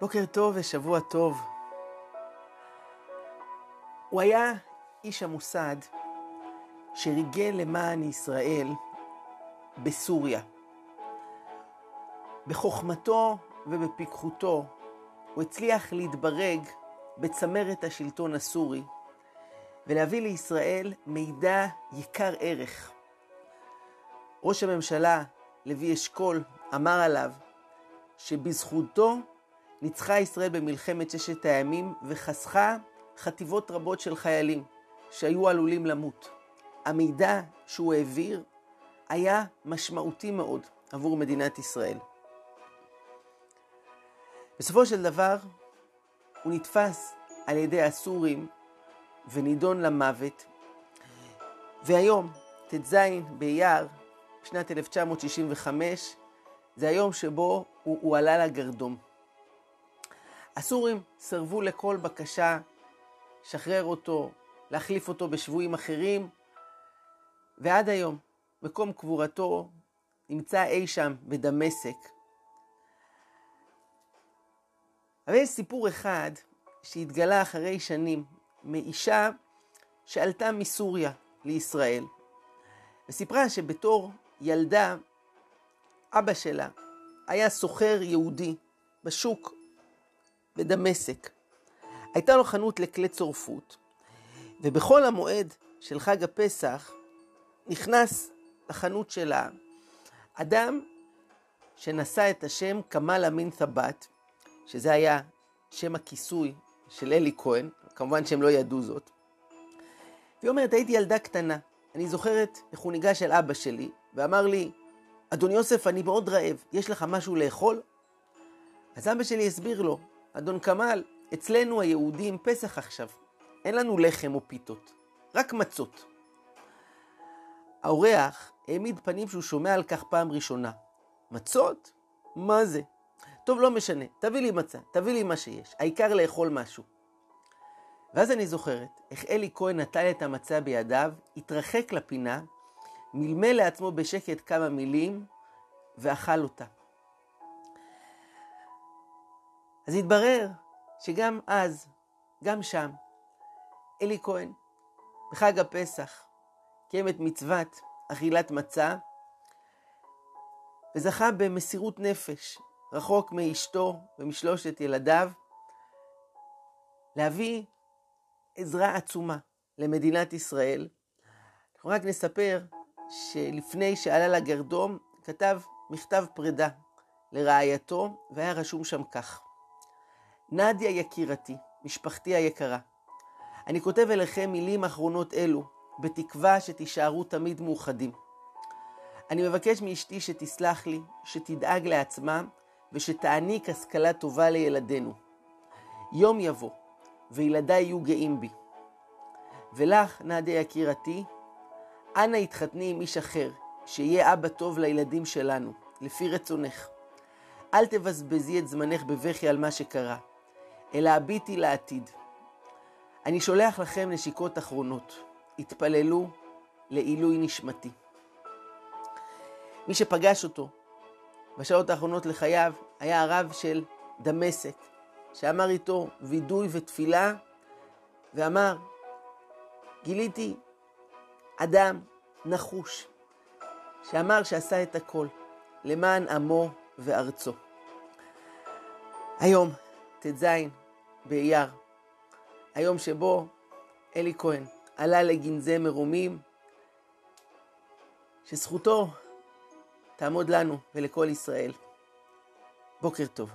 בוקר טוב ושבוע טוב. הוא היה איש המוסד שריגל למען ישראל בסוריה. בחוכמתו ובפיקחותו הוא הצליח להתברג בצמרת השלטון הסורי ולהביא לישראל מידע יקר ערך. ראש הממשלה לוי אשכול אמר עליו שבזכותו ניצחה ישראל במלחמת ששת הימים וחסכה חטיבות רבות של חיילים שהיו עלולים למות. המידע שהוא העביר היה משמעותי מאוד עבור מדינת ישראל. בסופו של דבר הוא נתפס על ידי הסורים ונידון למוות, והיום, ט"ז באייר, שנת 1965, זה היום שבו הוא הועלה לגרדום. הסורים סרבו לכל בקשה, שחרר אותו, להחליף אותו בשבויים אחרים, ועד היום מקום קבורתו נמצא אי שם בדמשק. אבל יש סיפור אחד שהתגלה אחרי שנים מאישה שעלתה מסוריה לישראל, וסיפרה שבתור ילדה, אבא שלה היה סוחר יהודי בשוק בדמשק. הייתה לו חנות לכלי צורפות, ובכל המועד של חג הפסח נכנס לחנות שלה אדם שנשא את השם כמאל אמין ת'בת, שזה היה שם הכיסוי של אלי כהן, כמובן שהם לא ידעו זאת. והיא אומרת, הייתי ילדה קטנה, אני זוכרת איך הוא ניגש אל אבא שלי ואמר לי, אדון יוסף, אני מאוד רעב, יש לך משהו לאכול? אז אבא שלי הסביר לו, אדון כמאל, אצלנו היהודים פסח עכשיו, אין לנו לחם או פיתות, רק מצות. האורח העמיד פנים שהוא שומע על כך פעם ראשונה. מצות? מה זה? טוב, לא משנה, תביא לי מצה, תביא לי מה שיש, העיקר לאכול משהו. ואז אני זוכרת איך אלי כהן נטל את המצה בידיו, התרחק לפינה, מלמל לעצמו בשקט כמה מילים, ואכל אותה. אז התברר שגם אז, גם שם, אלי כהן, בחג הפסח, קיים את מצוות אכילת מצה, וזכה במסירות נפש, רחוק מאשתו ומשלושת ילדיו, להביא עזרה עצומה למדינת ישראל. אנחנו רק נספר שלפני שעלה לגרדום, כתב מכתב פרידה לרעייתו, והיה רשום שם כך: נדיה יקירתי, משפחתי היקרה, אני כותב אליכם מילים אחרונות אלו, בתקווה שתישארו תמיד מאוחדים. אני מבקש מאשתי שתסלח לי, שתדאג לעצמה ושתעניק השכלה טובה לילדינו. יום יבוא, וילדיי יהיו גאים בי. ולך, נדיה יקירתי, אנא התחתני עם איש אחר, שיהיה אבא טוב לילדים שלנו, לפי רצונך. אל תבזבזי את זמנך בבכי על מה שקרה, אלא הביטי לעתיד. אני שולח לכם נשיקות אחרונות. התפללו לעילוי נשמתי. מי שפגש אותו בשעות האחרונות לחייו היה הרב של דמשק, שאמר איתו וידוי ותפילה, ואמר, גיליתי אדם נחוש, שאמר שעשה את הכל למען עמו וארצו. היום, ט"ז באייר, היום שבו אלי כהן עלה לגנזי מרומים, שזכותו תעמוד לנו ולכל ישראל. בוקר טוב.